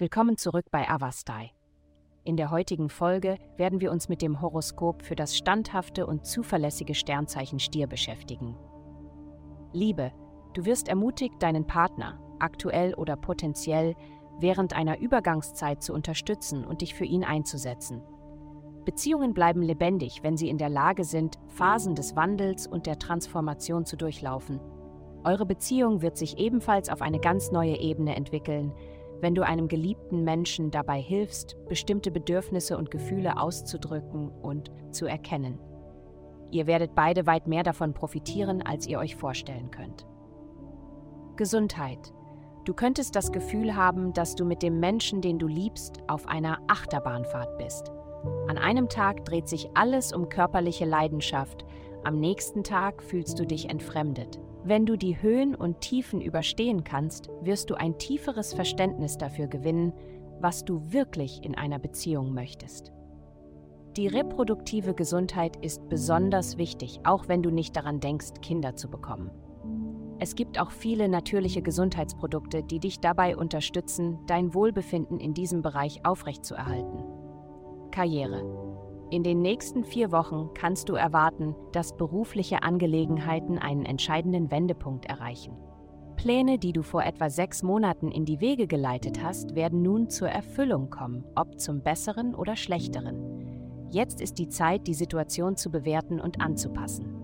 Willkommen zurück bei Avastai. In der heutigen Folge werden wir uns mit dem Horoskop für das standhafte und zuverlässige Sternzeichen Stier beschäftigen. Liebe, du wirst ermutigt, deinen Partner, aktuell oder potenziell, während einer Übergangszeit zu unterstützen und dich für ihn einzusetzen. Beziehungen bleiben lebendig, wenn sie in der Lage sind, Phasen des Wandels und der Transformation zu durchlaufen. Eure Beziehung wird sich ebenfalls auf eine ganz neue Ebene entwickeln, wenn du einem geliebten Menschen dabei hilfst, bestimmte Bedürfnisse und Gefühle auszudrücken und zu erkennen. Ihr werdet beide weit mehr davon profitieren, als ihr euch vorstellen könnt. Gesundheit. Du könntest das Gefühl haben, dass du mit dem Menschen, den du liebst, auf einer Achterbahnfahrt bist. An einem Tag dreht sich alles um körperliche Leidenschaft, am nächsten Tag fühlst du dich entfremdet. Wenn du die Höhen und Tiefen überstehen kannst, wirst du ein tieferes Verständnis dafür gewinnen, was du wirklich in einer Beziehung möchtest. Die reproduktive Gesundheit ist besonders wichtig, auch wenn du nicht daran denkst, Kinder zu bekommen. Es gibt auch viele natürliche Gesundheitsprodukte, die dich dabei unterstützen, dein Wohlbefinden in diesem Bereich aufrechtzuerhalten. Karriere. In den nächsten vier Wochen kannst du erwarten, dass berufliche Angelegenheiten einen entscheidenden Wendepunkt erreichen. Pläne, die du vor etwa sechs Monaten in die Wege geleitet hast, werden nun zur Erfüllung kommen, ob zum Besseren oder Schlechteren. Jetzt ist die Zeit, die Situation zu bewerten und anzupassen.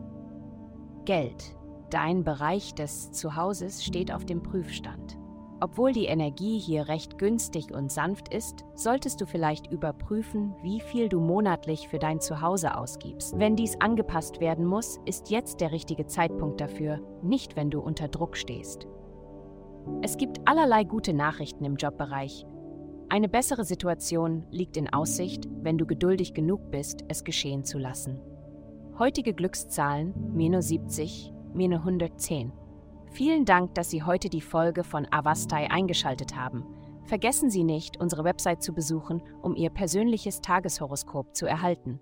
Geld. Dein Bereich des Zuhauses steht auf dem Prüfstand. Obwohl die Energie hier recht günstig und sanft ist, solltest du vielleicht überprüfen, wie viel du monatlich für dein Zuhause ausgibst. Wenn dies angepasst werden muss, ist jetzt der richtige Zeitpunkt dafür, nicht wenn du unter Druck stehst. Es gibt allerlei gute Nachrichten im Jobbereich. Eine bessere Situation liegt in Aussicht, wenn du geduldig genug bist, es geschehen zu lassen. Heutige Glückszahlen minus 70, minus 110. Vielen Dank, dass Sie heute die Folge von Avastai eingeschaltet haben. Vergessen Sie nicht, unsere Website zu besuchen, um Ihr persönliches Tageshoroskop zu erhalten.